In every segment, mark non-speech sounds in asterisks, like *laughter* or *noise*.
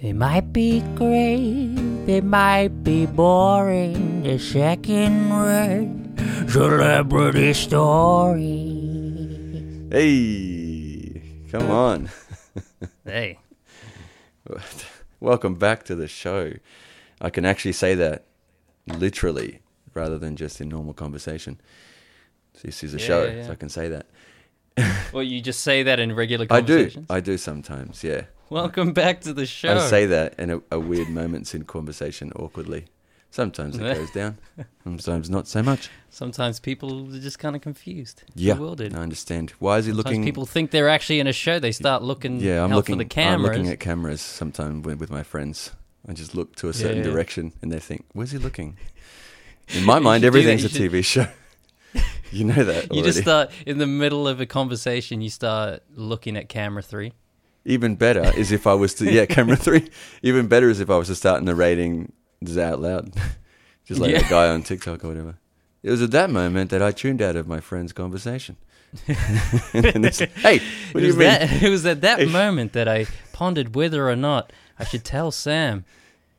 It might be great, it might be boring. The second rate celebrity story. Hey, come on. *laughs* Hey, Welcome back to the show. I can actually say that literally rather than just in normal conversation. This is a Yeah, show, yeah, yeah. so I can say that. well, you just say that in regular conversations. I do. I do sometimes, yeah. Welcome back to the show. I say that in a, a weird moments in conversation awkwardly. Sometimes it goes down, *laughs* sometimes not so much. Sometimes people are just kind of confused. Yeah, bewildered. I understand. Why is he Sometimes looking? people think they're actually in a show. They start looking yeah, I'm out looking. for the cameras. I'm looking at cameras sometimes with, with my friends. I just look to a certain Yeah. direction, and they think, "Where's he looking?" *laughs* In my mind, should do that. everything's a TV show. *laughs* you know that. you just start in the middle of a conversation. You start looking at camera three. Even better is if I was to yeah, *laughs* camera three. Even better is if I was to start narrating this out loud, *laughs* just like Yeah. a guy on TikTok or whatever. It was at that moment that I tuned out of my friend's conversation. *laughs* and they said, hey, what do it, you was mean? that, it was at that moment that I pondered whether or not I should tell Sam.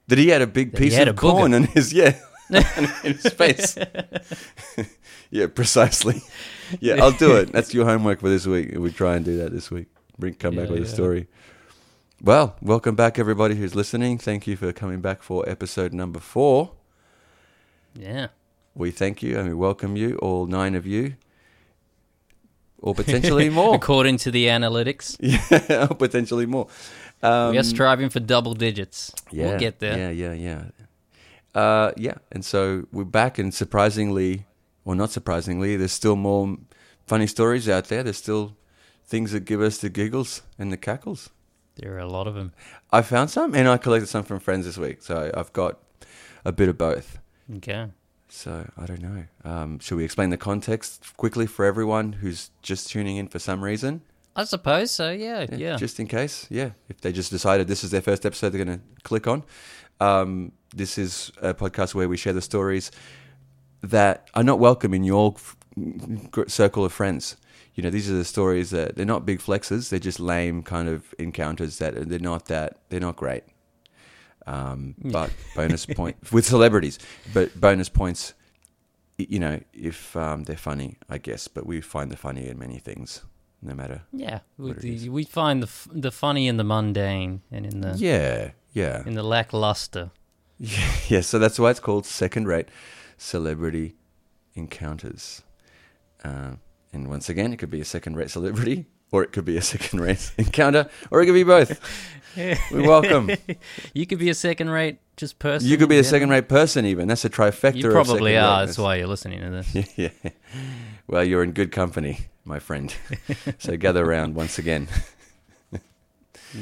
That he had a big piece of booger. corn in his yeah, in his face. yeah, precisely. Yeah, I'll do it. That's your homework for this week. We try and do that this week. Bring come back Yeah, with a story. Well, welcome back everybody who's listening. Thank you for coming back for episode number four. Yeah. We thank you and we welcome you, all nine of you, or *laughs* potentially more. According to the analytics, *laughs* yeah, potentially more. Um, we are striving for double digits. we'll get there. Yeah, yeah, yeah. Uh, yeah, and so we're back, and surprisingly, or not surprisingly, there's still more funny stories out there. There's still things that give us the giggles and the cackles. There are a lot of them. I found some, and I collected some from friends this week, so I've got a bit of both. Okay. So I don't know. Um, should we explain the context quickly for everyone who's just tuning in for some reason? I suppose so. Yeah. Yeah. Just in case, yeah. If they just decided this is their first episode, they're going to click on. Um, this is a podcast where we share the stories that are not welcome in your circle of friends. You know, these are the stories that they're not big flexes; they're just lame kind of encounters that they're not that they're not great. Um, but bonus point *laughs* with celebrities, but bonus points. You know, if um, they're funny, I guess. But we find the funny in many things, no matter yeah. We, what it is. we find the f- the funny in the mundane and in the Yeah, yeah. in the lackluster. *laughs* yeah, so that's why it's called second rate celebrity encounters. Uh, and once again, it could be a second rate celebrity, or it could be a second rate *laughs* encounter, or it could be both. We're welcome. *laughs* You could be a second rate just person. You could be a second rate person, even. That's a trifecta You probably are. That's why you're listening to this. *laughs* yeah. Well, you're in good company, my friend. so gather around once again.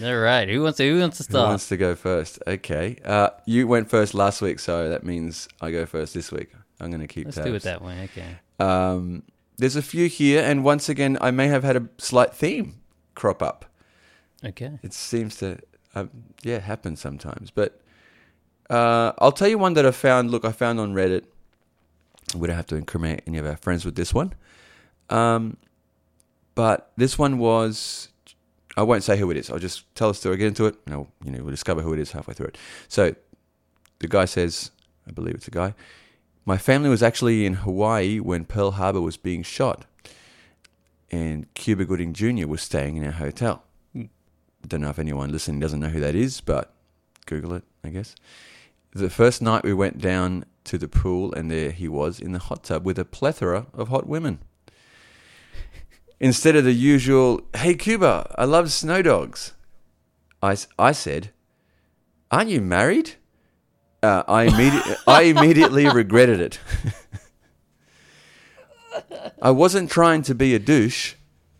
All right. Who wants to? Who wants to start? Who wants to go first? Okay. Uh, you went first last week, so that means I go first this week. I'm going to keep Let's tabs. do it that way. Okay. Um, there's a few here, and once again, I may have had a slight theme crop up. Okay. It seems to, um, yeah, happen sometimes. But uh, I'll tell you one that I found. Look, I found on Reddit. We don't have to incriminate any of our friends with this one. Um, but this one was. I won't say who it is. I'll just tell a story, get into it, and I'll, you know, we'll discover who it is halfway through it. So, the guy says, I believe it's a guy. My family was actually in Hawaii when Pearl Harbor was being shot, and Cuba Gooding Jr. was staying in our hotel. Hmm. Don't know if anyone listening doesn't know who that is, but Google it, I guess. The first night we went down to the pool, and there he was in the hot tub with a plethora of hot women. *laughs* Instead of the usual, hey Cuba, I love snow dogs, I, I said, aren't you married? Uh, I, immedi- I immediately *laughs* regretted it. I wasn't trying to be a douche.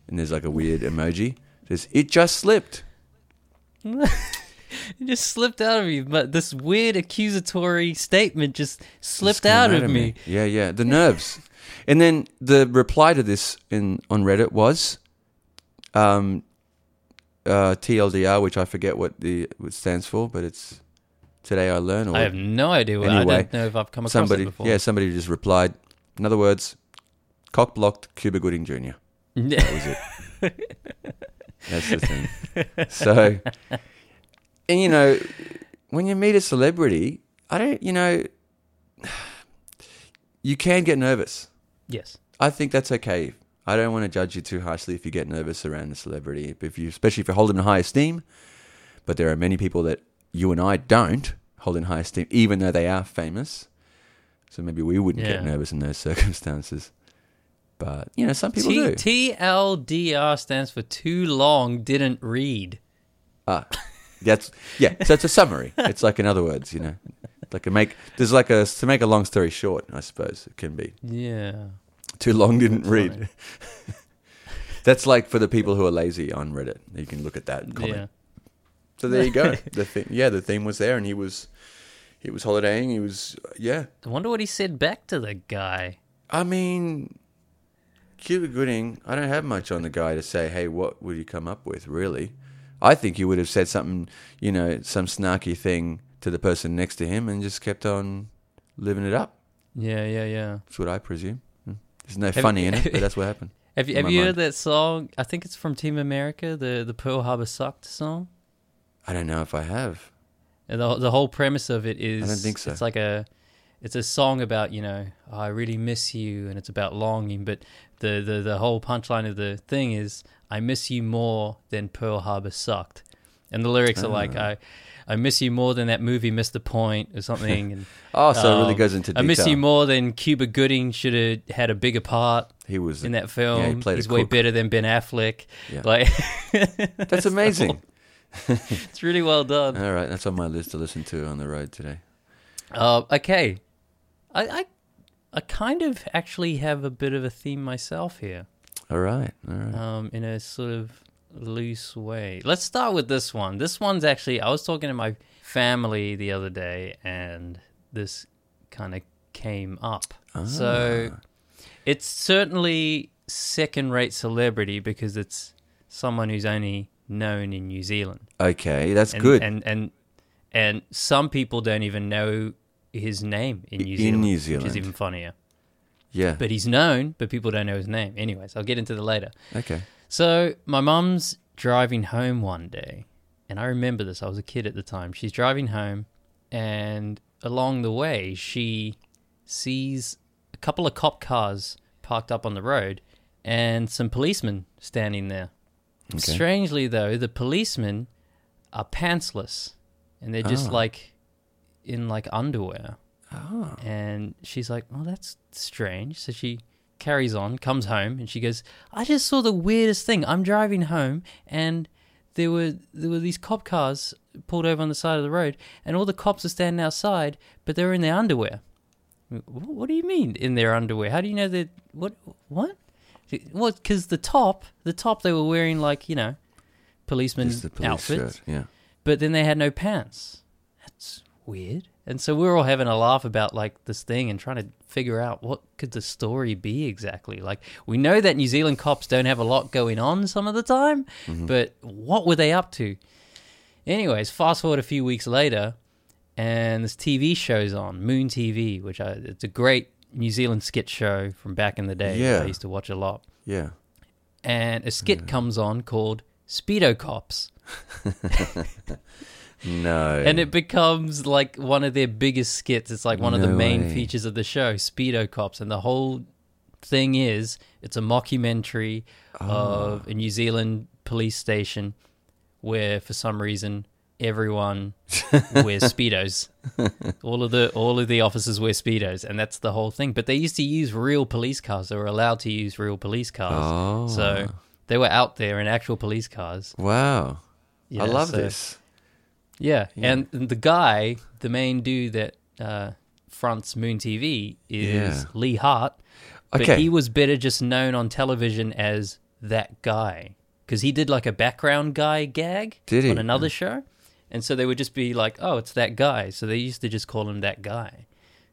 And there's like a weird emoji. It says, it just slipped. *laughs* It just slipped out of you, but this weird accusatory statement just slipped out of me. Yeah, yeah. The nerves. and then the reply to this in on Reddit was um, uh, TLDR, which I forget what the what stands for, but it's today I learn. Or I have no idea. What, I Anyway, don't know if I've come across somebody, it before. yeah, somebody just replied. In other words, cock blocked Cuba Gooding Jr. That was it. *laughs* That's the thing. So and you know, when you meet a celebrity, I don't, you know, *sighs* you can get nervous. Yes. I think that's okay. I don't want to judge you too harshly if you get nervous around a celebrity, if you, especially if you hold them in high esteem. But there are many people that you and I don't hold in high esteem, even though they are famous. So maybe we wouldn't get nervous in those *laughs* circumstances. But you know, some people T- do. TLDR stands for too long didn't read. Ah, that's yeah. So it's a summary. *laughs* It's like in other words, you know, like a make. There's like a to make a long story short. I suppose it can be Yeah. too long. Didn't That's read. *laughs* That's like for the people who are lazy on Reddit. You can look at that and comment. Yeah. So there you go. *laughs* the thing, yeah, the theme was there, and he was he was holidaying. He was yeah. I wonder what he said back to the guy. I mean, Cuba Gooding. I don't have much on the guy to say. Hey, what would you come up with? Really, I think he would have said something. You know, some snarky thing to the person next to him, and just kept on living it up. Yeah, yeah, yeah. That's what I presume. Hmm. There's no Have- funny in it, *laughs* but that's what happened. Have you have you mind. heard that song? I think it's from Team America, the the Pearl Harbor Sucked song. I don't know if I have. And the the whole premise of it is I don't think so. It's like a it's a song about, you know, "Oh, I really miss you and it's about longing, but the, the the whole punchline of the thing is I miss you more than Pearl Harbor sucked. And the lyrics are like Ah. I I miss you more than that movie missed the point or something and *laughs* Oh, so it really um, goes into I miss you more than Cuba Gooding should have had a bigger part He was in that film. Yeah, he played He's way better than Ben Affleck. Yeah. Like *laughs* That's amazing. *laughs* it's really well done. All right, that's on my list to listen to on the road today. Uh, okay, I, I I kind of actually have a bit of a theme myself here, All right, all right. um, in a sort of loose way. Let's start with this one. This one's actually I was talking to my family the other day, and this kind of came up. So Ah. it's certainly second-rate celebrity because it's someone who's only known in New Zealand. Okay, that's and, good. And and and some people don't even know his name in New In Zealand, which is even funnier. yeah. But he's known, but people don't know his name. Anyways, I'll get into that later. okay. So my mum's driving home one day, and I remember this. I was a kid at the time. She's driving home, and along the way, she sees a couple of cop cars parked up on the road, and some policemen standing there. Okay. Strangely, though, the policemen are pantsless, and they're just Ah. like in like underwear. Oh. And she's like, "Well, that's strange." So she carries on, comes home, and she goes, "I just saw the weirdest thing. I'm driving home, and there were there were these cop cars pulled over on the side of the road, and all the cops are standing outside, but they're in their underwear." What do you mean in their underwear? How do you know that? What? What? Well, because the top, the top they were wearing like you know, policeman Just the police outfits, shirt. Yeah. but then they had no pants. That's weird. And so we are all having a laugh about like this thing and trying to figure out what could the story be exactly. Like we know that New Zealand cops don't have a lot going on some of the time, mm-hmm. but what were they up to? Anyways, fast forward a few weeks later, and this TV show's on Moon TV, which I, it's a great New Zealand skit show from back in the day. Yeah. I used to watch a lot. Yeah. And a skit comes on called Speedo Cops. *laughs* No. and it becomes like one of their biggest skits. It's like one of the main way. features of the show, Speedo Cops, and the whole thing is it's a mockumentary Oh. of a New Zealand police station where, for some reason, everyone *laughs* wears speedos. all of the all of the officers wear speedos, and that's the whole thing. But they used to use real police cars. They were allowed to use real police cars, Oh. so they were out there in actual police cars. Wow. Yeah, I love so- this. yeah, Yeah. and the guy, the main dude that uh, fronts Moon TV is Yeah. Leigh Hart, but Okay. he was better just known on television as that guy because he did like a background guy gag Did he? on another show, and so they would just be like, "Oh, it's that guy," so they used to just call him that guy.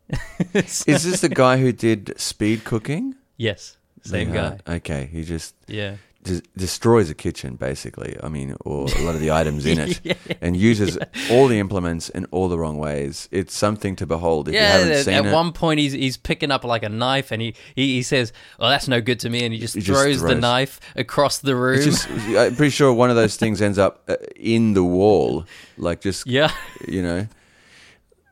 *laughs* Is this the guy who did speed cooking? yes, same guy. Okay, he just Yeah, des- destroys a kitchen basically. I mean, or a lot of the items in *laughs* it, and uses all the implements in all the wrong ways. It's something to behold if you Yeah, haven't at, seen at it. one point he's he's picking up like a knife and he, he, he says, "Oh, that's no good to me," and he just He just throws, the knife across the room. Just, I'm pretty sure one of those things ends up uh, in the wall, like just yeah, you know.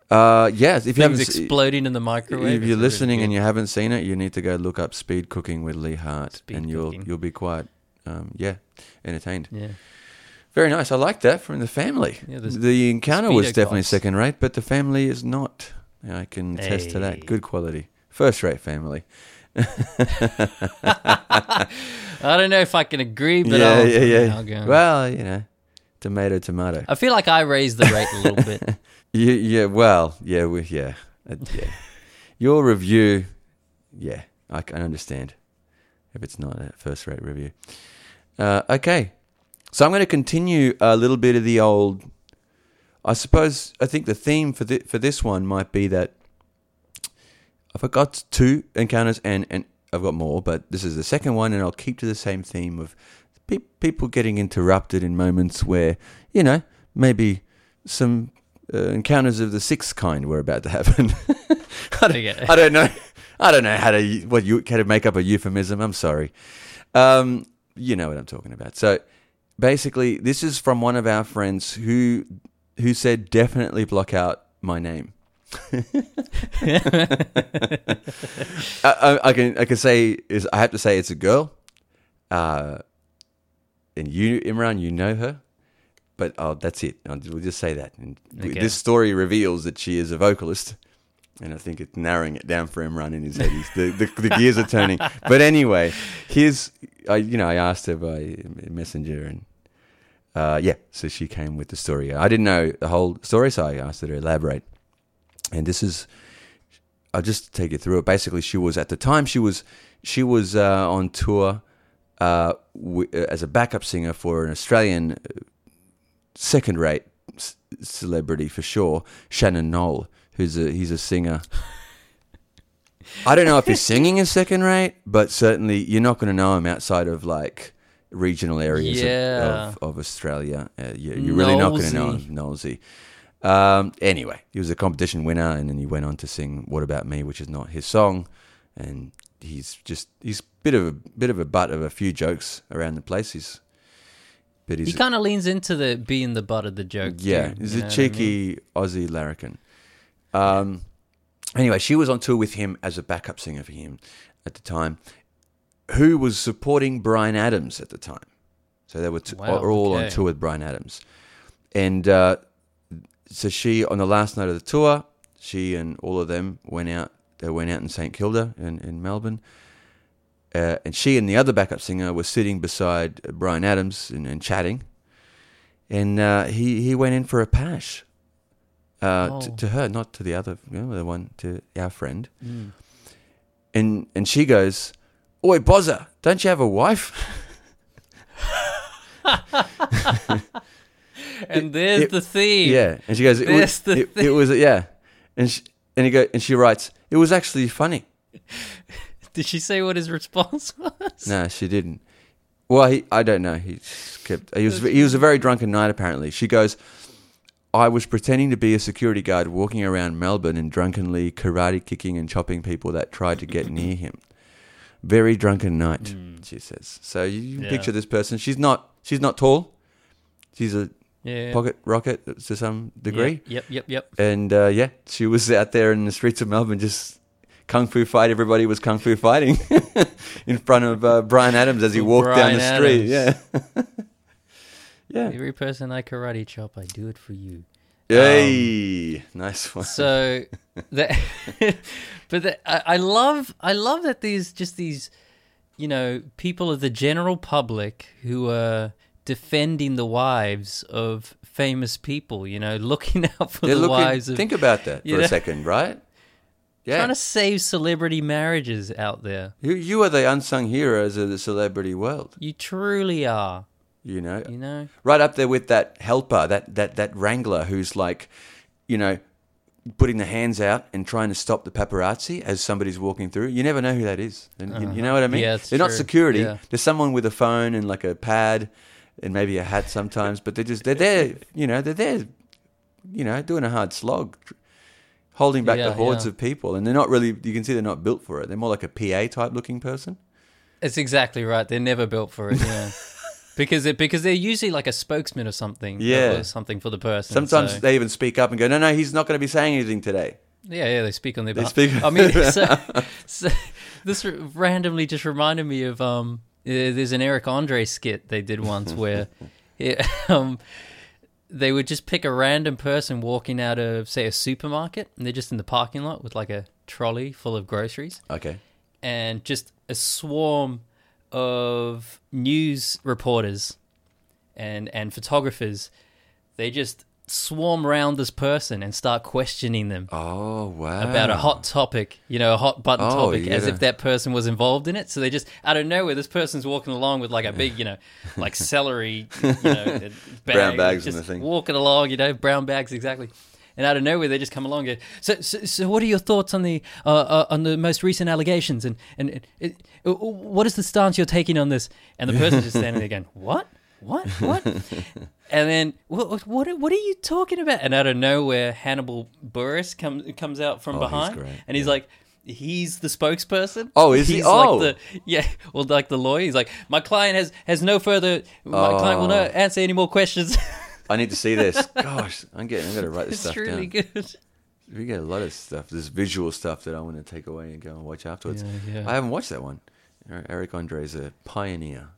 Uh, yes, if you haven't, se- exploding in the microwave. if you're really listening and you haven't seen it, you need to go look up Speed Cooking with Leigh Hart, Speed and you'll Cooking. you'll be quite, um, yeah, entertained. yeah, Very nice. I like that from the family. Yeah, the the encounter was definitely second rate, but the family is not. I can attest to that. Good quality, first rate family. *laughs* I don't know if I can agree, but yeah, I'll, yeah, yeah. I'll go. Well, you know, tomato, tomato. I feel like I raised the rate a little bit. *laughs* Yeah, yeah. Well, yeah, we, yeah, uh, yeah. Your review, yeah, I can understand if it's not a first-rate review. Uh, okay, so I'm going to continue a little bit of the old. I suppose I think the theme for thi- for this one might be that I've got two encounters and and I've got more, but this is the second one, and I'll keep to the same theme of pe- people getting interrupted in moments where you know maybe some uh, encounters of the sixth kind were about to happen. *laughs* I, don't. I don't know. I don't know how to what you how to make up a euphemism. I'm sorry. Um, you know what I'm talking about. So basically, this is from one of our friends who who said definitely block out my name. *laughs* I, I, I can I can say is I have to say it's a girl, uh, and you Imran you know her, but oh that's it. I'll- We'll just say that. And Okay. This story reveals that she is a vocalist, and I think it's narrowing it down for Imran in his head. The, the the gears are turning. But anyway, here's I you know I asked her by messenger and. Uh, yeah, so she came with the story. I didn't know the whole story, so I asked her to elaborate. And this is I'll just take you through it. Basically, she was at the time she was she was uh, on tour uh, w- uh, as a backup singer for an Australian uh, second-rate c- celebrity for sure, Shannon Noll, who's a he's a singer. I don't know if his singing is second-rate, but certainly you're not going to know him outside of like regional areas of- Yeah. of, of, Australia. Uh, you, you're really not going to know him, Knowlesy. Um, anyway, he was a competition winner, and then he went on to sing "What About Me," which is not his song, and he's just he's bit of a bit of a butt of a few jokes around the place. He's, but he's he kind of leans into the being the butt of the joke. yeah, too, he's a what I cheeky Aussie larrikin. Um, anyway, she was on tour with him as a backup singer for him at the time, who was supporting Bryan Adams at the time. So they were t- Wow, all on tour with Bryan Adams, and uh, so she on the last night of the tour, she and all of them went out. They went out in St Kilda in, in Melbourne. Uh, and she and the other backup singer were sitting beside Bryan Adams and, and chatting and uh, he he went in for a pash uh, t- Oh. to her, not to the other, you know, the one to our friend. mean? And and she goes, "Oi, Bozza, don't you have a wife?" Mm. *laughs* And there's it- the theme. yeah, and she goes, "It was, it, it was yeah," and she, and he go and she writes, "It was actually funny." *laughs* Did she say what his response *laughs* was? No, she didn't. Well, he, I don't know. He kept. He was he was a very drunken night. Apparently, she goes. I was pretending to be a security guard walking around Melbourne and drunkenly karate kicking and chopping people that tried to get *laughs* near him. Very drunken night, she says. So you. Yeah. picture this person. She's not. She's not tall. She's a Yeah. pocket rocket to some degree. Yep, yep, yep. And uh, yeah, she was out there in the streets of Melbourne just kung fu fight. Everybody was kung fu fighting *laughs* in front of uh, Bryan Adams as he walked down Bryan the street. Adams. Yeah. *laughs* yeah. Every person I karate chop, I do it for you. Hey, um, nice one. So *laughs* that, *laughs* but that, I, I love, I love that these just these, you know, people of the general public who are defending the wives of famous people. You know, *laughs* looking out for They're the looking- wives of think about that for know? a second, right? Yeah. trying to save celebrity marriages out there. you, you are the unsung heroes of the celebrity world. You truly are. You know, You know. right up there with that helper, that that that wrangler who's like, you know, putting the hands out and trying to stop the paparazzi as somebody's walking through. You never know who that is. And you, you know what I mean? Uh-huh. Yeah, they're not security. Yeah. There's someone with a phone and like a pad and maybe a hat sometimes, but they're just they're there. You know, they're there. You know, doing a hard slog, holding back Yeah, the hordes of people, and they're not really. You can see they're not built for it. They're more like a PA type looking person. It's exactly right. They're never built for it. Yeah. *laughs* Because it, because they're usually like a spokesman or something, Yeah. or something for the person. Sometimes so- they even speak up and go, "No, no, he's not going to be saying anything today." Yeah, yeah, they speak on their They behalf. speak- I mean, *laughs* so, so this randomly just reminded me of um. uh, There's an Eric Andre skit they did once *laughs* where, *laughs* um, they would just pick a random person walking out of say a supermarket, and they're just in the parking lot with like a trolley full of groceries, Okay. and just a swarm of news reporters and and photographers. They just swarm around this person and start questioning them Oh wow! about a hot topic, you know, a hot button Oh, topic, you as if that person was involved in it. So they just out of nowhere, this person's walking along with like a big, you know, *laughs* like celery, you know, *laughs* bag, Brown bags and just the thing. walking along, you know, brown bags exactly. And out of nowhere, they just come along. And go, so, so, so, what are your thoughts on the uh, uh, on the most recent allegations? And and it, it, uh, what is the stance you're taking on this? And the person's just standing there going, *laughs* "What? What? What?" And then what, what what are you talking about? And out of nowhere, Hannibal Buress comes comes out from Oh, he's behind, great, and he's yeah. like, he's the spokesperson. Oh, is he? Oh. like the yeah, well, like the lawyer. He's like, my client has has no further. My client will not Oh. answer any more questions. *laughs* I need to see this. Gosh, I'm getting. I'm going to write this it's stuff really down. good. We get a lot of stuff. This visual stuff that I want to take away and go and watch afterwards. Yeah, yeah. I haven't watched that one. Er- Eric Andre is a pioneer,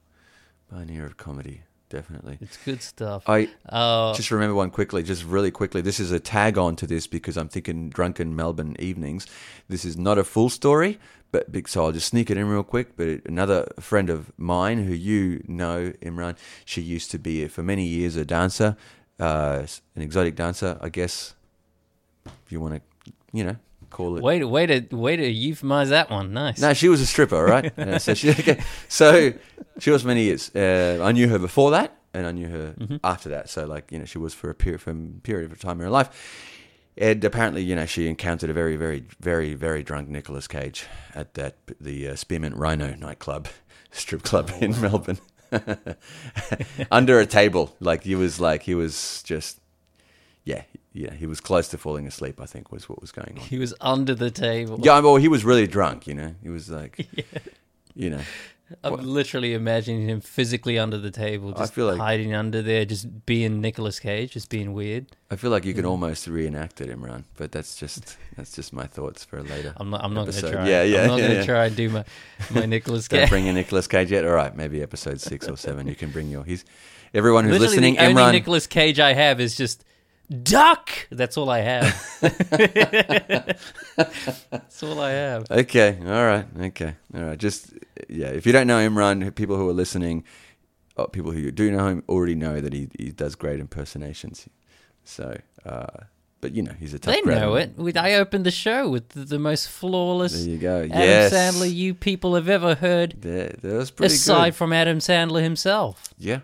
pioneer of comedy. Definitely. It's good stuff. I Uh, just remember one quickly, just really quickly. This is a tag on to this because I'm thinking drunken Melbourne evenings. This is not a full story, but big- so I'll just sneak it in real quick. But another friend of mine who you know, Imran, she used to be for many years a dancer, uh, an exotic dancer, I guess. If you want to, you know, call it. way to way to way to euphemize that one. Nice. No, she was a stripper, right? *laughs* So she okay. So she was many years. Uh, I knew her before that, and I knew her after that. So like you know, she was for a period for a period of time in her life. And apparently, you know, she encountered a very, very, very, very drunk Nicolas Cage at that the uh, Spearmint Rhino nightclub, *laughs* strip club in Melbourne, *laughs* under a table. Like he was, like he was just, yeah, yeah, he was close to falling asleep. I think was what was going on. He was under the table. Yeah, well, he was really drunk. You know, he was like, *laughs* you know, I'm literally imagining him physically under the table, I just feel like- hiding under there, just being Nicolas Cage, just being weird. I feel like you can hmm. almost reenact it, Imran, but that's just that's just my thoughts for later. I'm not. I'm not going to Episode. try. Yeah, yeah, I'm not yeah, going to yeah. try and do my my *laughs* Nicolas Don't Cage. bring in Nicolas Cage yet. All right, maybe episode six or seven. You can bring your. He's everyone who's Literally, listening. the only Imran, Nicolas Cage I have is just duck. That's all I have. That's all I have. Okay, all right, okay, all right. Just yeah, if you don't know Imran, people who are listening, oh, people who do know him already know that he he does great impersonations. So, uh, but you know, he's a tough. They know it. We- I opened the show with the, the most flawless There you go. Adam yes, Sandler you people have ever heard, That, that was pretty aside good. from Adam Sandler himself. Yeah,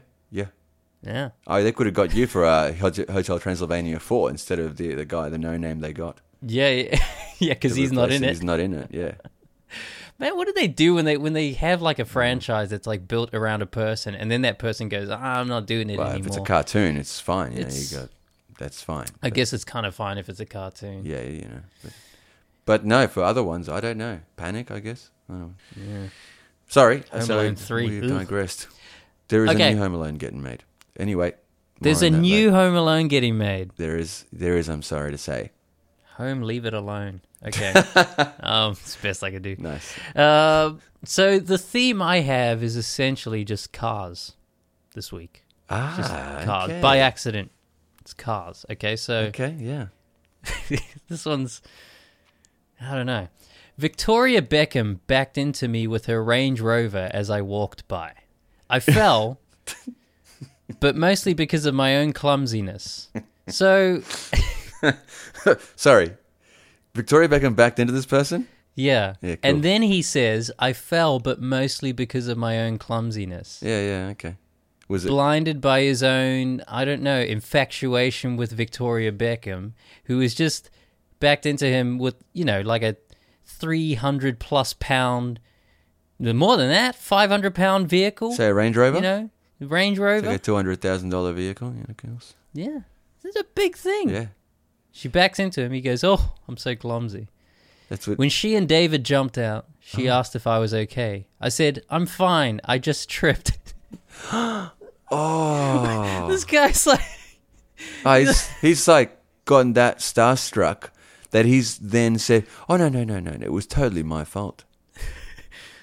yeah. Oh, they could have got you for Hot- Hotel Transylvania 4 instead of the the guy, the no name they got. Yeah, yeah, *laughs* yeah, because he's not in it. He's not in it. Yeah. *laughs* Man, what do they do when they when they have like a franchise that's like built around a person, and then that person goes, ah, "I'm not doing it Well, if it's a cartoon, it's fine. You It's- know, you got that's fine. I But, guess it's kind of fine if it's a cartoon. Yeah, you know. But, but no, for other ones, I don't know. Panic, I guess. I. Yeah. Sorry, Home so Alone 3. We've digressed. There is Okay. a new Home Alone getting made. Anyway, There's a new later. Home Alone getting made. There is. There is. I'm sorry to say. Home, leave it alone. Okay, *laughs* um, it's the best I could do. Nice. Uh, so the theme I have is essentially just cars this week. Just Ah, cars okay. by accident. It's cars. Okay, so Okay. Yeah. *laughs* this one's I don't know. Victoria Beckham backed into me with her Range Rover as I walked by. I *laughs* fell, but mostly because of my own clumsiness. So, *laughs* Sorry. Victoria Beckham backed into this person. yeah. Yeah, cool. And then he says, I fell, but mostly because of my own clumsiness. Yeah. Yeah. Okay. Was it? Blinded by his own, I don't know, infatuation with Victoria Beckham, who is just backed into him with you know like a three hundred plus pound, more than that, five hundred pound vehicle. Say a Range Rover. you know, Range it's Rover. like a two hundred thousand dollar vehicle. Yeah, of course. yeah, it's a big thing. Yeah, She backs into him. He goes, "Oh, I'm so clumsy." that's what. When she and David jumped out, she Uh-huh. asked if I was okay. I said, "I'm fine. I just tripped." *laughs* Oh, this guy's like, Oh, he's, he's like gotten that starstruck that he's then said, "Oh no, no, no, no, no! It was totally my fault."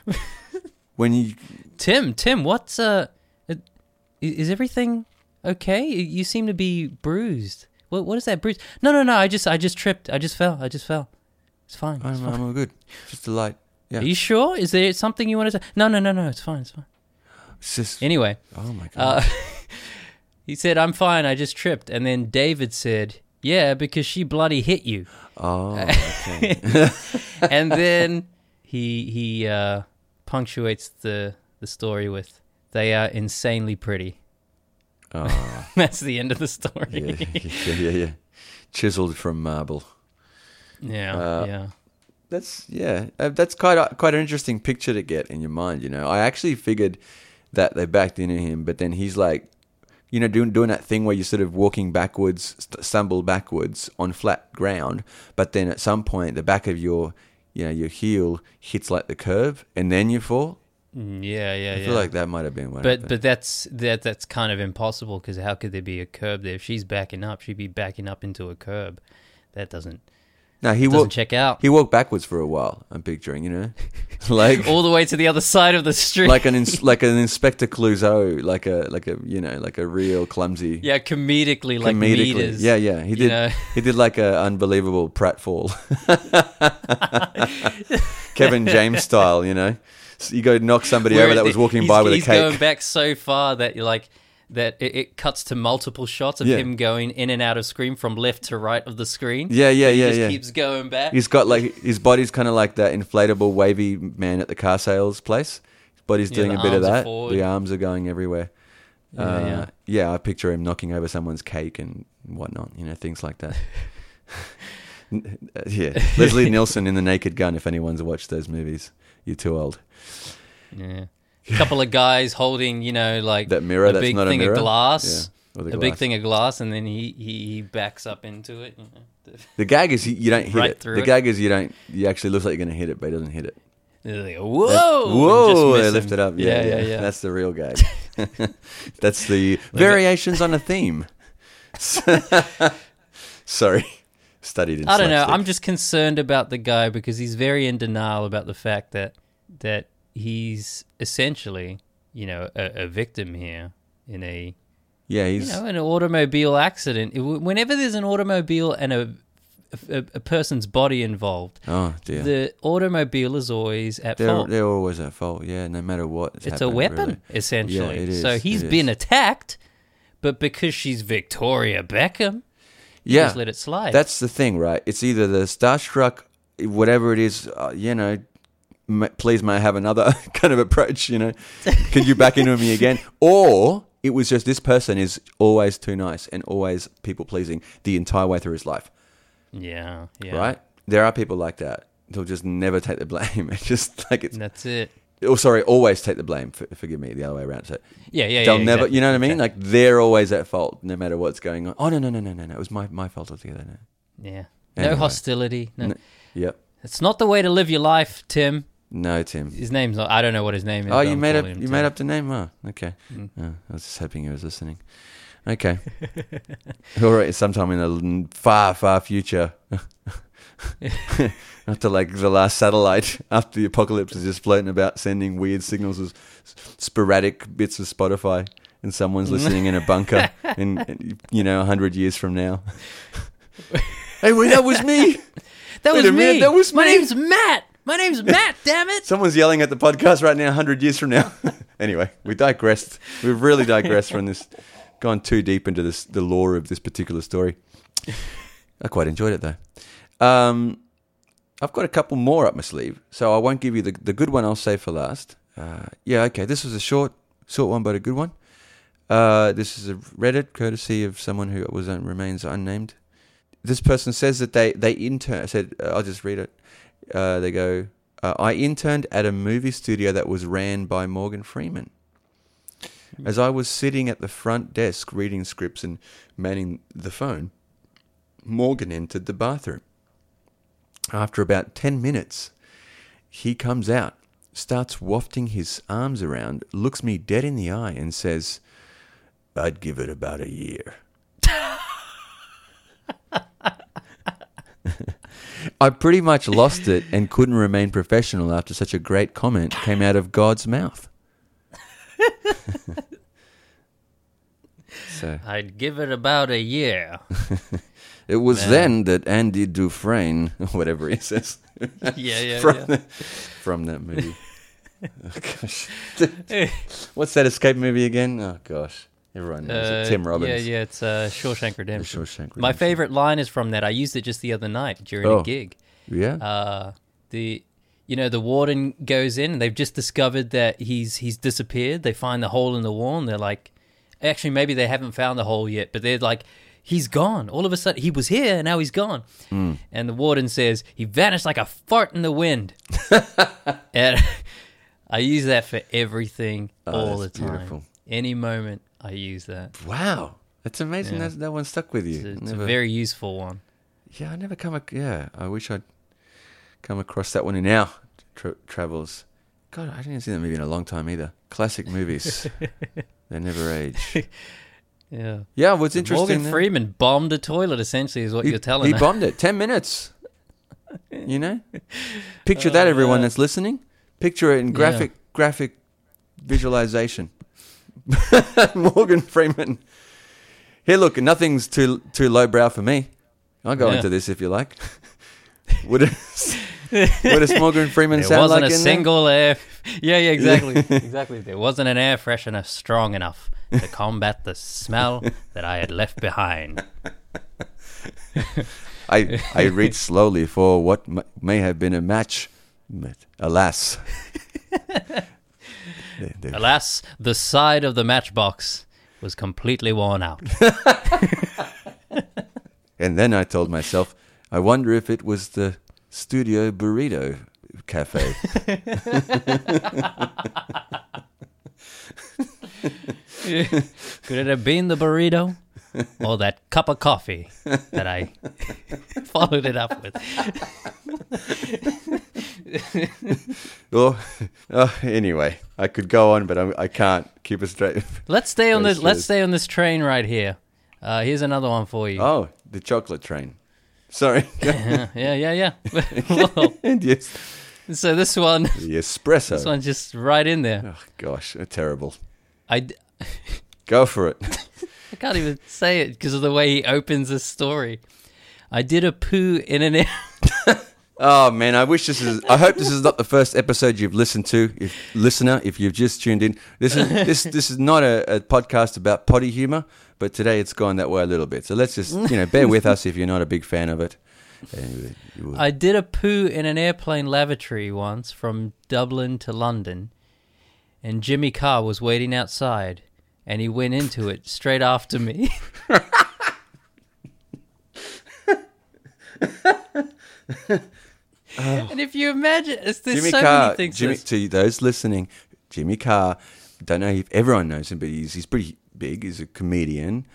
*laughs* when you, "Tim, Tim, what's uh, is everything okay? You- You seem to be bruised. What what is that bruise? No, no, no. I just I just tripped. I just fell. I just fell. It's fine. It's I'm, fine. I'm all good. Just a light. Yeah, Are you sure? Is there something you want to say? No, no, no, no. It's fine. It's fine. it's just. Anyway, Oh my god! uh, *laughs* he said, "I'm fine. I just tripped." And then David said, "Yeah, because she bloody hit you." oh, *laughs* okay. and then he he uh, punctuates the the story with, "They are insanely pretty." oh, *laughs* That's the end of the yeah, story. yeah, yeah, yeah. Chiseled from marble. yeah, Uh, yeah. That's yeah. Uh, that's quite a, quite an interesting picture to get in your mind. You know, I actually figured that they backed into him, but then he's like, you know, doing doing that thing where you're sort of walking backwards, st- stumble backwards on flat ground, but then at some point the back of your, you know, your heel hits like the curve, and then you fall. Mm, Yeah, yeah, I yeah. feel like that might have been what but happened. but that's that that's kind of impossible because how could there be a curb there? If she's backing up, she'd be backing up into a curb. That doesn't no, he doesn't walked. check out. He walked backwards for a while. I'm picturing, you know, *laughs* like *laughs* All the way to the other side of the street. like an ins- *laughs* like an Inspector Clouseau, like a like a you know like a real clumsy. yeah, comedically, like comedically. meters. Yeah, yeah. He you did. know. He did like a unbelievable pratfall, Kevin James style. You know, so you go knock somebody Where over that was walking by with a cake. he's going back so far that you're like that it, it cuts to multiple shots of Yeah. him going in and out of screen from left to right of the screen. Yeah, yeah, he yeah, just yeah. keeps going back. He's got like his body's kind of like that inflatable wavy man at the car sales place. His body's Yeah, doing a bit of that. The arms are going everywhere. Yeah, uh, yeah. yeah, I picture him knocking over someone's cake and whatnot. You know, things like that. *laughs* *laughs* Yeah, Leslie Nielsen in The Naked Gun. If anyone's watched those movies, you're too old. Yeah. A couple of guys holding, you know, like That mirror a that's big not a mirror? of glass, Yeah, the a big thing of glass, and then he, he, he backs up into it. You know. *laughs* The gag is you- don't hit Right it. The it. gag is you don't. You actually looks like you're going to hit it, but he doesn't hit it. Like, Whoa! That- and whoa! just They lift it up. Yeah, yeah, yeah. That's the real gag. *laughs* That's the variations on a theme. *laughs* Sorry, studied in. I don't know. I'm just concerned about the guy because he's very in denial about the fact that that he's essentially, you know, a, a victim here in a Yeah, you he's. know an automobile accident. It- Whenever there's an automobile and a a, a person's body involved, oh dear. the automobile is always at they're fault. they're always at fault. Yeah, no matter what. it's a weapon really. essentially. Yeah, it is. so he's it been is. attacked, but because she's Victoria Beckham, Yeah, just let it slide. That's the thing, right? It's either the starstruck, whatever it is, uh, you know, m- please may I have another *laughs* kind of approach, you know, *laughs* could you back into me again? Or it was just this person is always too nice and always people pleasing the entire way through his life, yeah, yeah. right? There are people like that. They'll just never take the blame. *laughs* It's just like it's, That's it. Oh, sorry, always take the blame. For, forgive me, the other way around. So Yeah, yeah. they'll yeah, never, exactly. you know what I mean? Exactly. Like they're always at fault no matter what's going on. Oh, no, no, no, no, no, no. It was my, my fault altogether. No. Yeah. Anyway. No hostility. No. N- Yep. It's not the way to live your life, Tim. No, Tim. His name's not. I don't know what his name is. Oh, you I'm made up. You Tim. made up the name. Oh, okay. Mm. Oh, I was just hoping he was listening. Okay. *laughs* All right. Sometime in the far, far future, *laughs* *laughs* after like the last satellite, *laughs* after the apocalypse is just floating about, sending weird signals as sporadic bits of Spotify, and someone's *laughs* listening in a bunker, in, you know, a hundred years from now. hey, wait, that was me. That Wait was a minute, me. that was My me. name's Matt. My name's Matt. damn it. Someone's yelling at the podcast right now, 100 years from now. anyway, we digressed. We've really digressed from this, gone too deep into this, the lore of this particular story. I quite enjoyed it though. Um, I've got a couple more up my sleeve, so I won't give you the, the good one. I'll save for last. Uh, yeah, okay. This was a short, short one, but a good one. Uh, this is a Reddit courtesy of someone who was uh, remains unnamed. this person says that they they intern. I said uh, I'll just read it. Uh, they go. Uh, I interned at a movie studio that was ran by Morgan Freeman. As I was sitting at the front desk reading scripts and manning the phone, Morgan entered the bathroom. After about 10 minutes, he comes out, starts wafting his arms around, looks me dead in the eye, and says, I'd give it about a year. *laughs* I pretty much lost it and couldn't remain professional after such a great comment came out of God's mouth. *laughs* so I'd give it about a year. *laughs* it was Man. then that Andy Dufresne, *laughs* whatever he says, *laughs* yeah, yeah, from, yeah. The, from that movie. *laughs* oh, gosh. What's that escape movie again? Oh, gosh. Everyone knows Uh, it. Tim Robbins. Yeah, yeah, it's uh, Shawshank Redemption. Shawshank My favorite line is from that. I used it just the other night during Oh. a gig. Yeah. Uh, the you know the warden goes in and they've just discovered that he's he's disappeared. They find the hole in the wall and they're like, actually maybe they haven't found the hole yet, but they're like, he's gone. All of a sudden he was here and now he's gone. Hmm. And the warden says he vanished like a fart in the wind. *laughs* and I use that for everything Oh, all the time. beautiful. Any moment I use that. wow. That's amazing Yeah. that that one stuck with you. It's, a, it's Never- a very useful one. Yeah, I never come. Ac- yeah, I wish I'd come across that one in our tra- travels. God, I didn't see that movie in a long time either. Classic movies, *laughs* they never age. *laughs* Yeah. Yeah, what's interesting? Morgan Freeman bombed a toilet. Essentially, is what he, you're telling me. he bombed it. Ten minutes. You know, picture that, everyone Uh, that's listening. Picture it in Yeah. graphic graphic visualization. *laughs* Morgan Freeman. Here, look, nothing's too too lowbrow for me. I'll go Yeah. into this if you like. *laughs* Would it, what does Morgan Freeman There sound wasn't like a in there? single air. *laughs* Yeah, yeah, exactly, exactly. There wasn't an air freshener strong enough to combat the smell that I had left behind. *laughs* I I reached slowly for what m- may have been a match, but alas, the- *laughs* the- Alas, the side of the matchbox was completely worn out. *laughs* and then I told myself, I wonder if it was the Studio Burrito Cafe. *laughs* Could it have been the burrito or that cup of coffee that I *laughs* followed it up with? *laughs* oh, oh, anyway, I could go on, but I, I can't keep it straight. Let's stay on this. Let's stay on this train right here. Uh, here's another one for you. oh, the chocolate train. Sorry. yeah, yeah, yeah. yeah. well, yes. so this one, The espresso. this one's just right in there. Oh, gosh, terrible. I, *laughs* Go for it. I can't even say it because of the way he opens the story. I did a poo in an. *laughs* Oh man, I wish this is. I hope this is not the first episode you've listened to, if listener. If you've just tuned in, this is this this is not a, a podcast about potty humor, but today it's gone that way a little bit. So let's just you know bear with us if you're not a big fan of it. Anyway, I did a poo in an airplane lavatory once from Dublin to London, and Jimmy Carr was waiting outside, and he went into it straight after me. *laughs* And if you imagine, it's, there's Jimmy so Carr. many things. Jimmy, to those listening, Jimmy Carr. Don't know if everyone knows him, but he's he's pretty big. He's a comedian.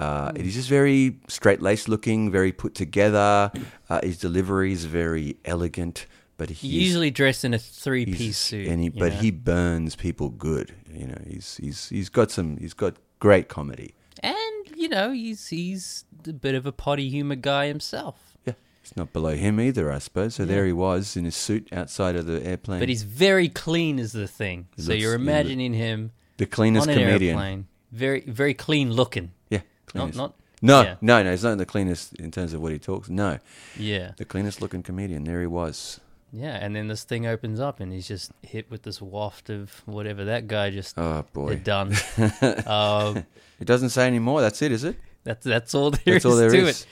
Uh, Hmm. He's just very straight laced looking, very put together. Uh, his delivery is very elegant, but he's usually dressed in a three-piece suit. and he, but know? he burns people good. You know, he's he's he's got some. He's got great comedy. and you know he's he's a bit of a potty humor guy himself. Yeah, it's not below him either, I suppose. So Yeah. there he was in his suit outside of the airplane. But he's very clean, is the thing. He so you're look- imagining him the cleanest comedian. airplane, very very clean looking. Yeah, Not not no, yeah. no, no. He's not the cleanest in terms of what he talks. No, yeah the cleanest looking comedian. There he was. Yeah. And then this thing opens up, and he's just hit with this waft of whatever that guy just Oh boy, had done. uh, *laughs* it doesn't say any more. That's it, is it? that's that's all there That's is all there to is. it.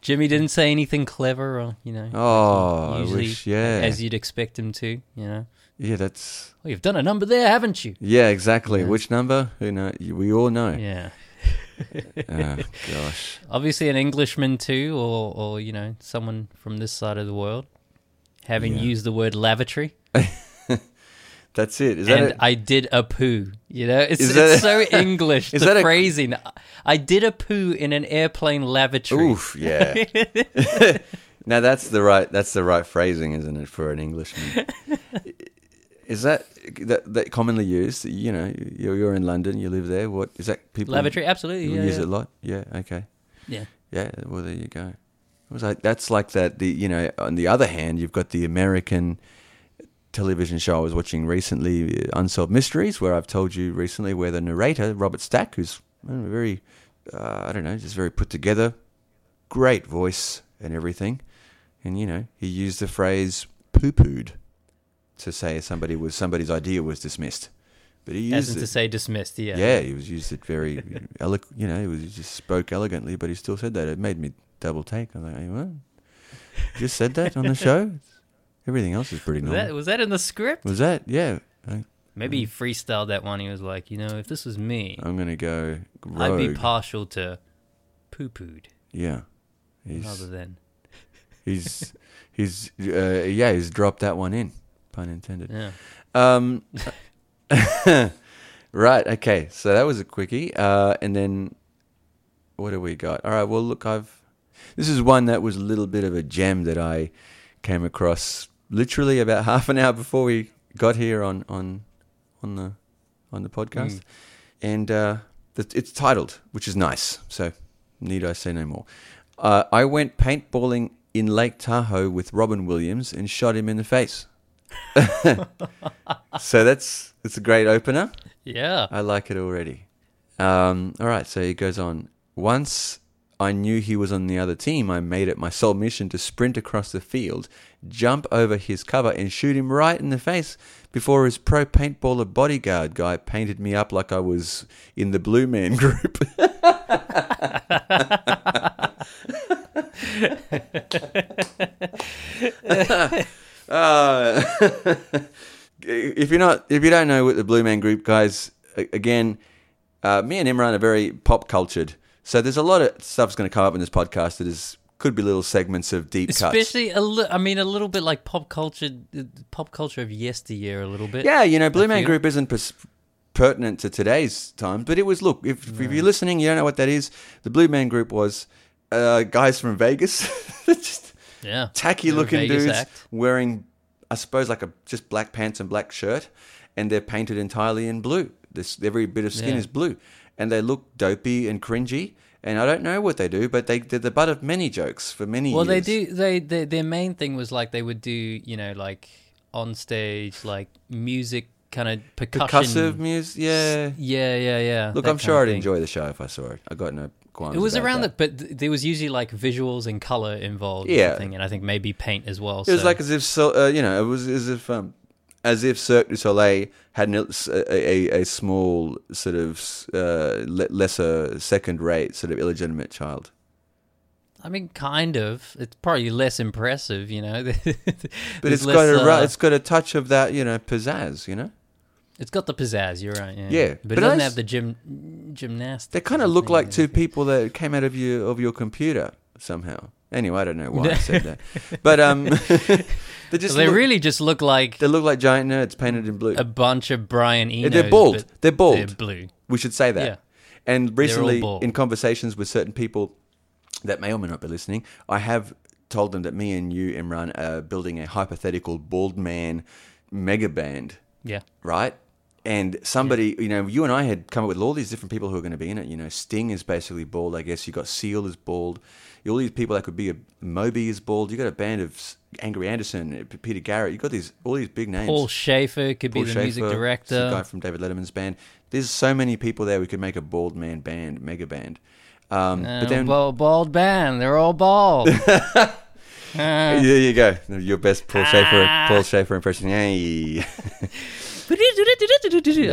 Jimmy didn't say anything clever, or you know. Oh, usually, wish. Yeah, as you'd expect him to. You know, yeah. That's well, you've done a number there, haven't you? yeah, exactly. Yeah. Which number? You know, we all know. Yeah. *laughs* oh, gosh. Obviously, an Englishman too, or or you know, someone from this side of the world, having Yeah. used the word lavatory. *laughs* That's it. Is that and? I did a poo. You know, it's, it's a- so *laughs* English. Is the that phrasing. I did a poo in an airplane lavatory. Oof, yeah. *laughs* now that's the right that's the right phrasing, isn't it, for an Englishman? is that, that that commonly used? You know, you're, you're in London, you live there. What is that? People Lavatory, absolutely. Yeah, use yeah. it a lot. Yeah. Okay. yeah. Yeah. Well, there you go. It was like that's like that. The you know, on the other hand, you've got the American television show I was watching recently, uh, Unsolved Mysteries, where I've told you recently, where the narrator Robert Stack, who's uh, very, uh, I don't know, just very put together, great voice and everything, and you know, he used the phrase "poo pooed" to say somebody was somebody's idea was dismissed, but he used it. to say dismissed. Yeah. Yeah, he was used it very, eloq- you know, he, was, he just spoke elegantly, but he still said that. It made me double take. I was like, what? You just said that on the show? Everything else is pretty Was normal. that, was that in the script? was that? Yeah. I, Maybe he freestyled that one. He was like, you know, if this was me, I'm going to go I'd be partial to poo pooed yeah. rather than. he's, he's, uh, yeah, he's dropped that one in, pun intended. Yeah. Um, *laughs* right. Okay. So that was a quickie. Uh, and then what do we got? All right. Well, look, I've this is one that was a little bit of a gem that I came across literally about *laughs* half an hour before we got here on on on the on the podcast, and uh, it's titled, which is nice. So need I say no more? Uh, I went paintballing in Lake Tahoe with Robin Williams and shot him in the face. *laughs* so that's that's a great opener. Yeah. I like it already. Um, all right, so he goes on. Once I knew he was on the other team, I made it my sole mission to sprint across the field, jump over his cover, and shoot him right in the face before his pro paintballer bodyguard guy painted me up like I was in the Blue Man group. *laughs* Uh, *laughs* if you're not, if you don't know what the Blue Man Group guys, again, uh, me and Imran are very pop cultured. So there's a lot of stuff's going to come up in this podcast that is could be little segments of deep cuts. Especially a li- I mean, a little bit like pop culture, pop culture of yesteryear, a little bit. Yeah, you know, Blue I Man feel. Group isn't pers- pertinent to today's times, but it was. Look, if, if you're listening, you don't know what that is. The Blue Man Group was uh, guys from Vegas, *laughs* just yeah. tacky looking Vegas dudes act. wearing, I suppose, like a just black pants and black shirt, and they're painted entirely in blue. This every bit of skin Yeah. is blue, and they look dopey and cringy. And I don't know what they do, but they they're the butt of many jokes for many Well, they do. They, they their main thing was like they would do, you know, like on stage, like music, kind of percussion. percussive music. Yeah. Yeah, yeah, yeah. Look, I'm sure I'd enjoy the show if I saw it. I got no qualms. It was around that. the, but th- there was usually like visuals and color involved. Yeah. And I think maybe paint as well. It was like as if so, uh, you know, it was as if um, as if Cirque du Soleil had an, a, a, a small sort of uh, lesser second rate sort of illegitimate child. I mean, kind of. It's probably less impressive, you know. *laughs* But it's got a ru- it's got a touch of that you know pizzazz. You know, it's got the pizzazz. You're right. Yeah, Yeah, but, but it doesn't I have the gym gymnastics. they kind of look like two people that came out of your of your computer somehow. Anyway, I don't know why I *laughs* said that, but um, *laughs* they just they look, really just look like they look like giant nerds painted in blue. a bunch of Brian Eno. they're bald. They're bald. They're blue. We should say that. Yeah. And recently, bald. in conversations with certain people that may or may not be listening, I have told them that me and you, Imran, are building a hypothetical bald man mega band, Yeah. right? And somebody, you know, you and I had come up with all these different people who are going to be in it. You know, Sting is basically bald, I guess. You got Seal is bald. All these people that could be a Moby is bald. You got a band of Angry Anderson, uh, Peter Garrett. You got these all these big names. Paul Shaffer could be Paul the music director. the guy from David Letterman's band. There's so many people there. We could make a bald man band, mega band. Um, Uh, but then bald, bald band. They're all bald. *laughs* Uh, there you go. Your best Paul Shaffer, Ah. Paul Shaffer impression. Hey, *laughs* I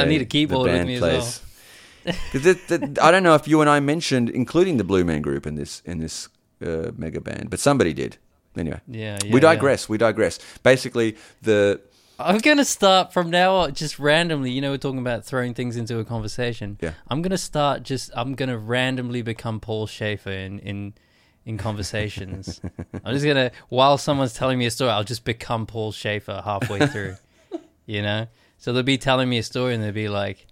need a The keyboard with me plays. as well. *laughs* that- that- I don't know if you and I mentioned including the Blue Man Group in this in this uh, mega band, but somebody did. Anyway, Yeah, yeah. we yeah. digress. We digress. Basically, the I'm gonna start from now on, just randomly. You know, we're talking about throwing things into a conversation. Yeah. I'm gonna start just. I'm gonna randomly become Paul Shaffer in in in conversations. *laughs* I'm just gonna while someone's telling me a story, I'll just become Paul Shaffer halfway through. *laughs* you know, so they'll be telling me a story and they'll be like,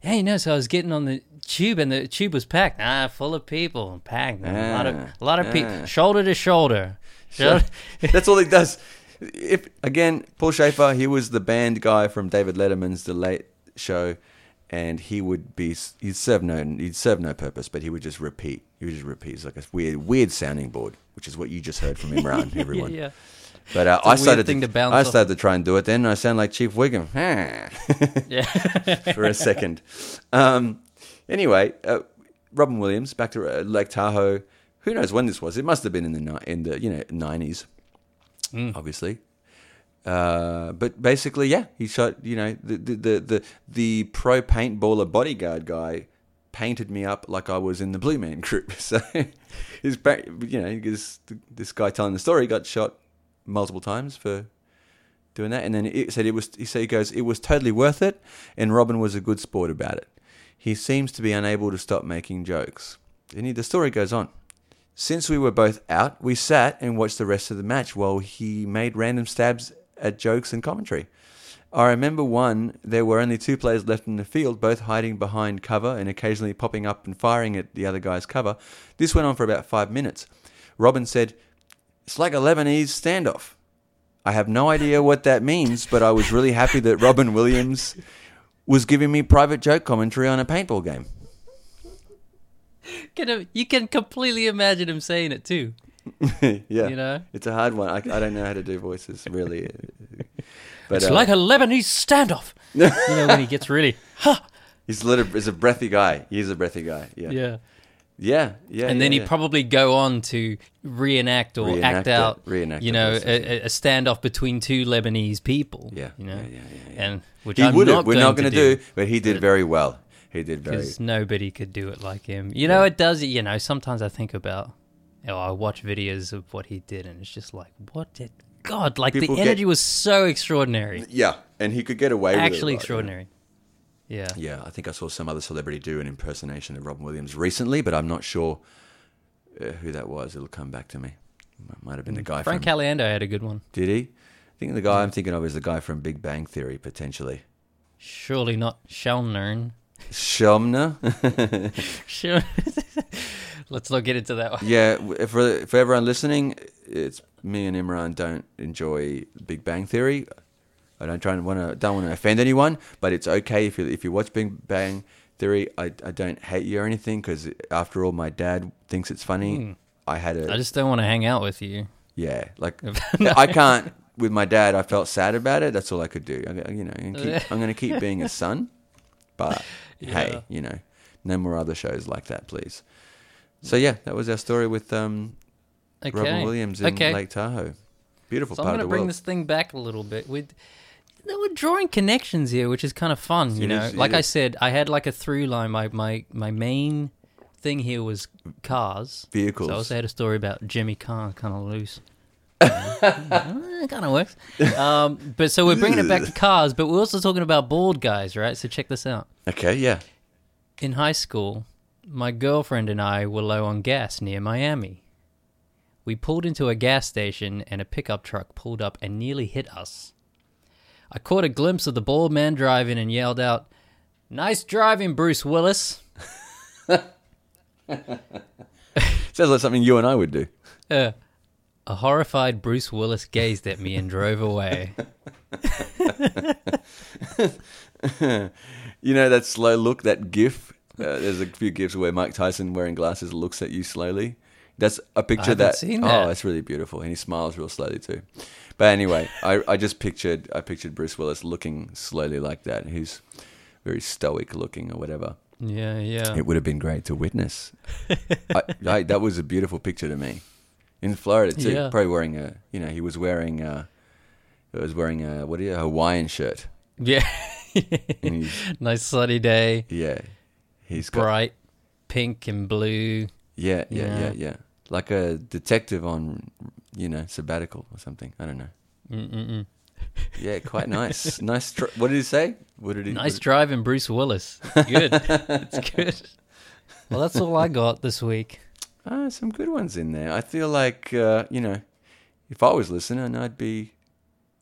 "Hey, you know, so I was getting on the tube and the tube was packed. Ah, full of people, packed. a lot of a lot of people, shoulder to shoulder." Shoulder- *laughs* That's all he does. If again, Paul Shaffer, he was the band guy from David Letterman's The Late Show, and he would be he'd serve no he'd serve no purpose, but he would just repeat. He would just repeat. It's like a weird weird sounding board, which is what you just heard from Imran. *laughs* Everyone. yeah. But uh, I started thing to, to bounce I off. started to try and do it. Then and I sound like Chief Wiggum *laughs* *laughs* for a second. Um, anyway, uh, Robin Williams back to uh, Lake Tahoe. Who knows when this was? It must have been in the ni- in the you know nineties, obviously. Uh, but basically, yeah, he shot. You know, the the the the, the pro paintballer bodyguard guy painted me up like I was in the Blue Man Group. *laughs* So, his back, you know, because this guy telling the story got shot multiple times for doing that, and then it said it was. He said he goes, it was totally worth it, and Robin was a good sport about it. He seems to be unable to stop making jokes. And he, the story goes on. Since we were both out, we sat and watched the rest of the match while he made random stabs at jokes and commentary. I remember one, there were only two players left in the field, both hiding behind cover and occasionally popping up and firing at the other guy's cover. This went on for about five minutes. Robin said, It's like a Lebanese standoff. I have no idea what that means, but I was really happy that Robin Williams was giving me private joke commentary on a paintball game. Can, you can completely imagine him saying it too. *laughs* yeah. You know? It's a hard one. I, I don't know how to do voices, really. But it's uh, like a Lebanese standoff. *laughs* you know when he gets really, ha, he's a little, he's a breathy guy. He's a breathy guy. Yeah. yeah. Yeah. Yeah. and yeah, then he'd yeah. probably go on to reenact or Reenact act it, out, reenact you know, a, a- standoff between two Lebanese people. Yeah, you know, yeah, yeah, and which He I'm would not We're not going to do. do, but he did very well. He did very. because nobody could do it like him. You know, it does. You know, sometimes I think about, oh, I watch videos of what he did, and it's just like, what did God? Like People the get- energy was so extraordinary, Yeah, and he could get away with it. actually yeah. Yeah. Yeah, I think I saw some other celebrity do an impersonation of Robin Williams recently, but I'm not sure uh, who that was. It'll come back to me. It might have been the guy. Frank from. Caliendo had a good one. Did he? I think the guy I'm thinking of is the guy from Big Bang Theory, potentially. Surely not Shalnern. Shomna. *laughs* Sure. *laughs* Let's not get into that one. yeah, for for everyone listening, it's me and Imran don't enjoy Big Bang Theory. I don't try and want to don't want to offend anyone, but it's okay if you if you watch Big Bang Theory. I, I don't hate you or anything because after all, my dad thinks it's funny. I had a I just don't want to hang out with you. yeah, like *laughs* I can't with my dad. I felt sad about it. That's all I could do. I, you know, I'm gonna keep, I'm going to keep being a *laughs* son, but hey, you know, no more other shows like that, please. So yeah, that was our story with um, Okay. Robin Williams in okay. Lake Tahoe. Beautiful So I'm going to bring world. this thing back a little bit. We're, we're drawing connections here, which is kind of fun, you know. is- like I said, I had like a through line. My, my, my main thing here was cars. Vehicles. So I also had a story about Jimmy Carr, kind of loose. it kind of works. Um, but so we're bringing it back to cars, but we're also talking about bald guys, right? So check this out. Okay, yeah. In high school, my girlfriend and I were low on gas near Miami. We pulled into a gas station and a pickup truck pulled up and nearly hit us. I caught a glimpse of the bald man driving and yelled out, Nice driving, Bruce Willis. Sounds like something you and I would do. Uh, a horrified Bruce Willis gazed at me and drove away. *laughs* You know that slow look, that GIF. Uh, there's a few GIFs where Mike Tyson wearing glasses looks at you slowly. That's a picture that. Oh, that. it's really beautiful, and he smiles real slowly too. But anyway, I, I just pictured I pictured Bruce Willis looking slowly like that. He's very stoic looking or whatever. Yeah, yeah. It would have been great to witness. I, I, that was a beautiful picture to me. In Florida too, Yeah. probably wearing a. You know, he was wearing a. He was wearing a what do you a Hawaiian shirt. Yeah. *laughs* *laughs* Nice sunny day, yeah, he's got bright pink and blue. Yeah, yeah, yeah, Yeah. yeah, Like a detective on, you know, sabbatical or something. I don't know. Mm-mm-mm. Yeah, quite *laughs* nice. nice. Tr- what did he say? What did he? Nice what driving, Bruce Willis. Good. it's *laughs* good. Well, that's all I got this week. Ah, some good ones in there. I feel like uh, you know, if I was listening, I'd be,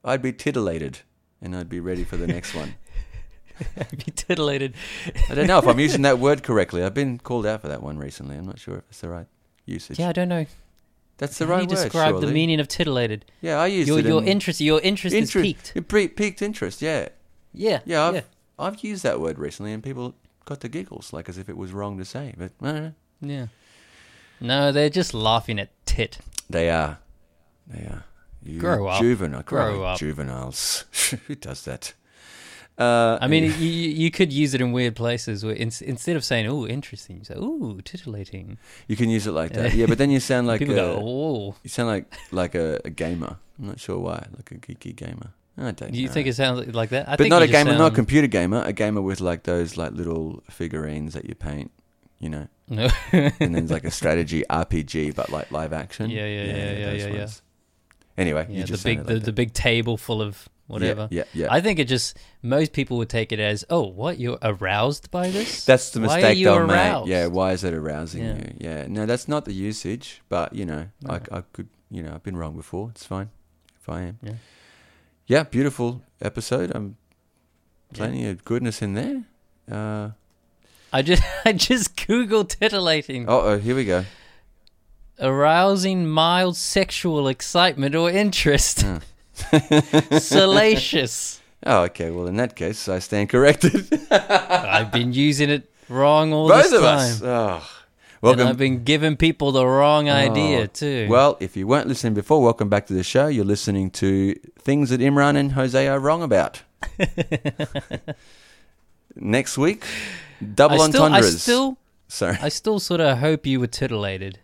I'd be titillated, and I'd be ready for the next one. *laughs* be titillated. I don't know if I'm using that word correctly. I've been called out for that one recently. I'm not sure if it's the right usage. Yeah, I don't know. that's the How right do you word. describe the meaning of titillated? Yeah, I used Your it. your in- interest your interest is peaked. it peaked interest. Yeah, Yeah. yeah. I've yeah. I've used that word recently, and people got the giggles, like as if it was wrong to say. But I don't know. Yeah. No, they're just laughing at tit. They are. They are. You Grow up. Juvenile. Grow up. Juveniles. *laughs* Who does that? Uh, I mean, you, you you could use it in weird places where in, instead of saying "oh, interesting," you say "ooh, titillating." you can use it like that. Yeah, but then you sound *laughs* like People a, go, "Oh." you sound like like a, a gamer. I'm not sure why. Like a geeky gamer. I don't you know. think it sounds like that? I but not a gamer, not a computer gamer. A gamer with like those like little figurines that you paint. You know, No. *laughs* and then it's like a strategy *laughs* RPG, but like live action. Yeah, yeah, yeah, yeah, yeah, yeah. ones. Anyway, yeah, you the big the, like the big table full of. Whatever. Yeah, yeah. yeah. I think it just most people would take it as, "Oh, what? You're aroused by this?" That's the Why are mistake you they'll aroused? make. Yeah, why is it arousing Yeah. you? Yeah, no, that's not the usage. But you know, I, No. I could, you know, I've been wrong before. It's fine if I am. Yeah. Yeah, beautiful episode. Um, Yeah. plenty of goodness in there. Uh, I just *laughs* I just googled titillating. oh, oh, here we go. Arousing mild sexual excitement or interest. Hmm. Salacious. Oh, okay. Well, in that case, I stand corrected. *laughs* I've been using it wrong all Both this of time. us. Oh. And I've been giving people the wrong oh, idea Oh, too. Well, if you weren't listening before, welcome back to the show. You're listening to things that Imran and Jose are wrong about. *laughs* Next week, double I still, I entendres. still, Sorry. I still sort of hope you were titillated.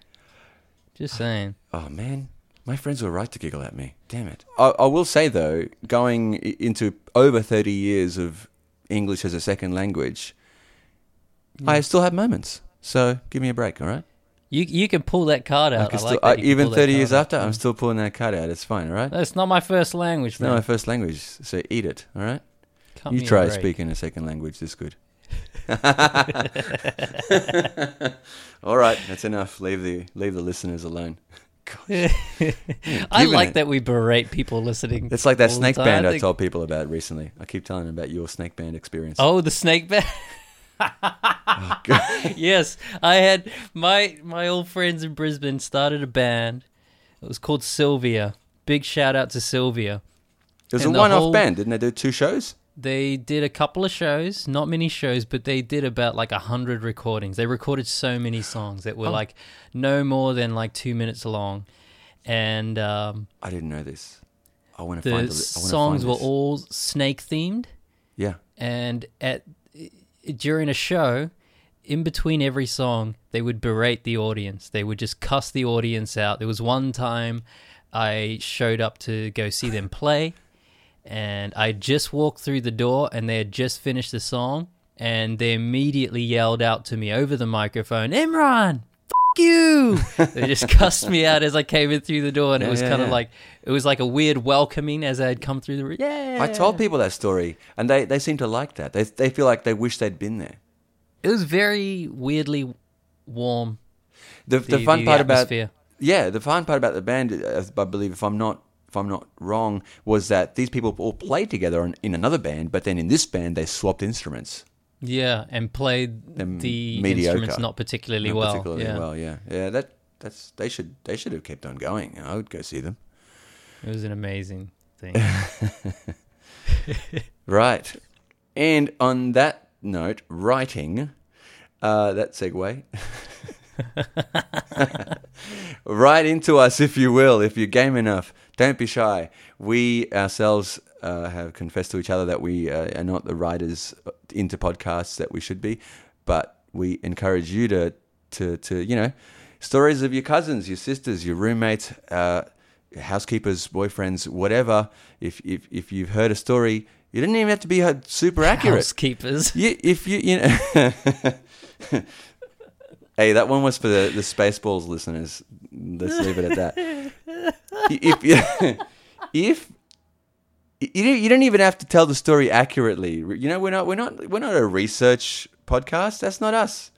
Just saying. Oh man, my friends were right to giggle at me. Damn it. I, I will say though, going into over thirty years of English as a second language, I still have moments. So give me a break, all right? You you can pull that card out. I still, like that even thirty card years out. after, I'm still pulling that card out. It's fine, all right? That's not my first language. It's not my first language, so eat it, all right? You try speaking a second language this good. *laughs* *laughs* all right, that's enough. Leave the leave the listeners alone. I like it. that we berate people listening. It's like that snake time. band I, think- told people about recently. I keep telling them about your snake band experience. Oh, the snake band. *laughs* Oh, *laughs* yes, I had my my old friends in Brisbane started a band. It was called Sylvia. Big shout out to Sylvia. it was a and the one-off whole- band, didn't they? Do two shows? They did a couple of shows, not many shows, but they did about like a hundred recordings. They recorded so many songs that were Oh. like no more than like two minutes long, and um, I didn't know this. I want to find. the The, songs were all snake themed. Yeah. and at during a show in between every song they would berate the audience they would just cuss the audience out there was one time i showed up to go see them play and i just walked through the door and they had just finished the song and they immediately yelled out to me over the microphone imran F- you *laughs* they just cussed me out as i came in through the door and it Yeah, was yeah, kind of yeah. like it was like a weird welcoming as i had come through the yeah I told people that story, and they, they seem to like that. They they feel like they wish they'd been there. It was very weirdly warm. The the, fun the part about yeah, the fun part about the band, I believe, if I'm not if I'm not wrong, was that these people all played together in, another band, but then in this band they swapped instruments. Yeah, and played the mediocre. instruments not particularly Not well. particularly yeah, well, yeah, yeah. That that's they should they should have kept on going. I would go see them. it was an amazing thing. *laughs* Right. And on that note, writing, uh, that segue. *laughs* *laughs* right into us, if you will, if you're game enough. Don't be shy. We ourselves uh, have confessed to each other that we uh, are not the writers into podcasts that we should be, but we encourage you to, to, to you know, stories of your cousins, your sisters, your roommates, uh, housekeepers, boyfriends, whatever. If, if, if you've heard a story, you didn't even have to be uh, super accurate. Housekeepers. You, if you, you know. *laughs* hey, that one was for the, the Spaceballs listeners. Let's leave it at that. *laughs* if, if, You, *laughs* you don't- even have to tell the story accurately. You know, we're not we're not we're not a research podcast. That's not us.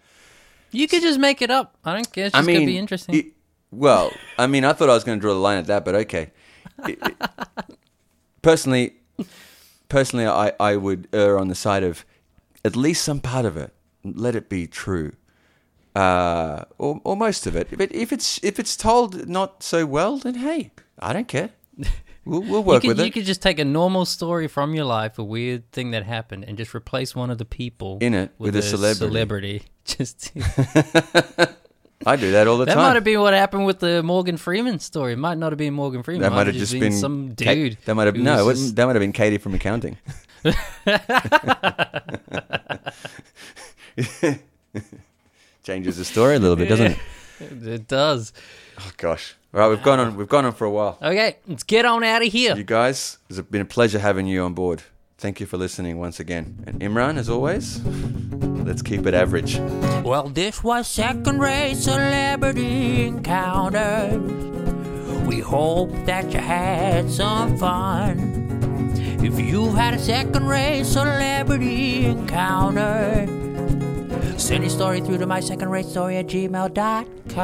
You could just make it up. I don't care. It's I mean, gonna be interesting. it- well, I mean, I thought I was going to draw the line at that, but okay. It- it- personally, personally, I, I would err on the side of at least some part of it. Let it be true, uh, or, or most of it. But if it's if it's told not so well, then hey, I don't care. *laughs* We'll, we'll work could, with you could just take a normal story from your life, a weird thing that happened, and just replace one of the people In it with a celebrity. celebrity. *laughs* Just *laughs* I do that all the that time. That might have been what happened with the Morgan Freeman story. It might not have been Morgan Freeman. that It might have just been some Ka- dude. that might have no, it wouldn't- that might have been Katie from accounting. Changes the story a little bit, doesn't it? *laughs* It does. Oh gosh! All right, we've gone on. We've gone on for a while. Okay, let's get on out of here. You guys, it's been a pleasure having you on board. Thank you for listening once again. And Imran, as always, let's keep it average. Well, this was second rate celebrity encounters. We hope that you had some fun. If you've had a second rate celebrity encounter, send your story through to my second rate story at gmail.com.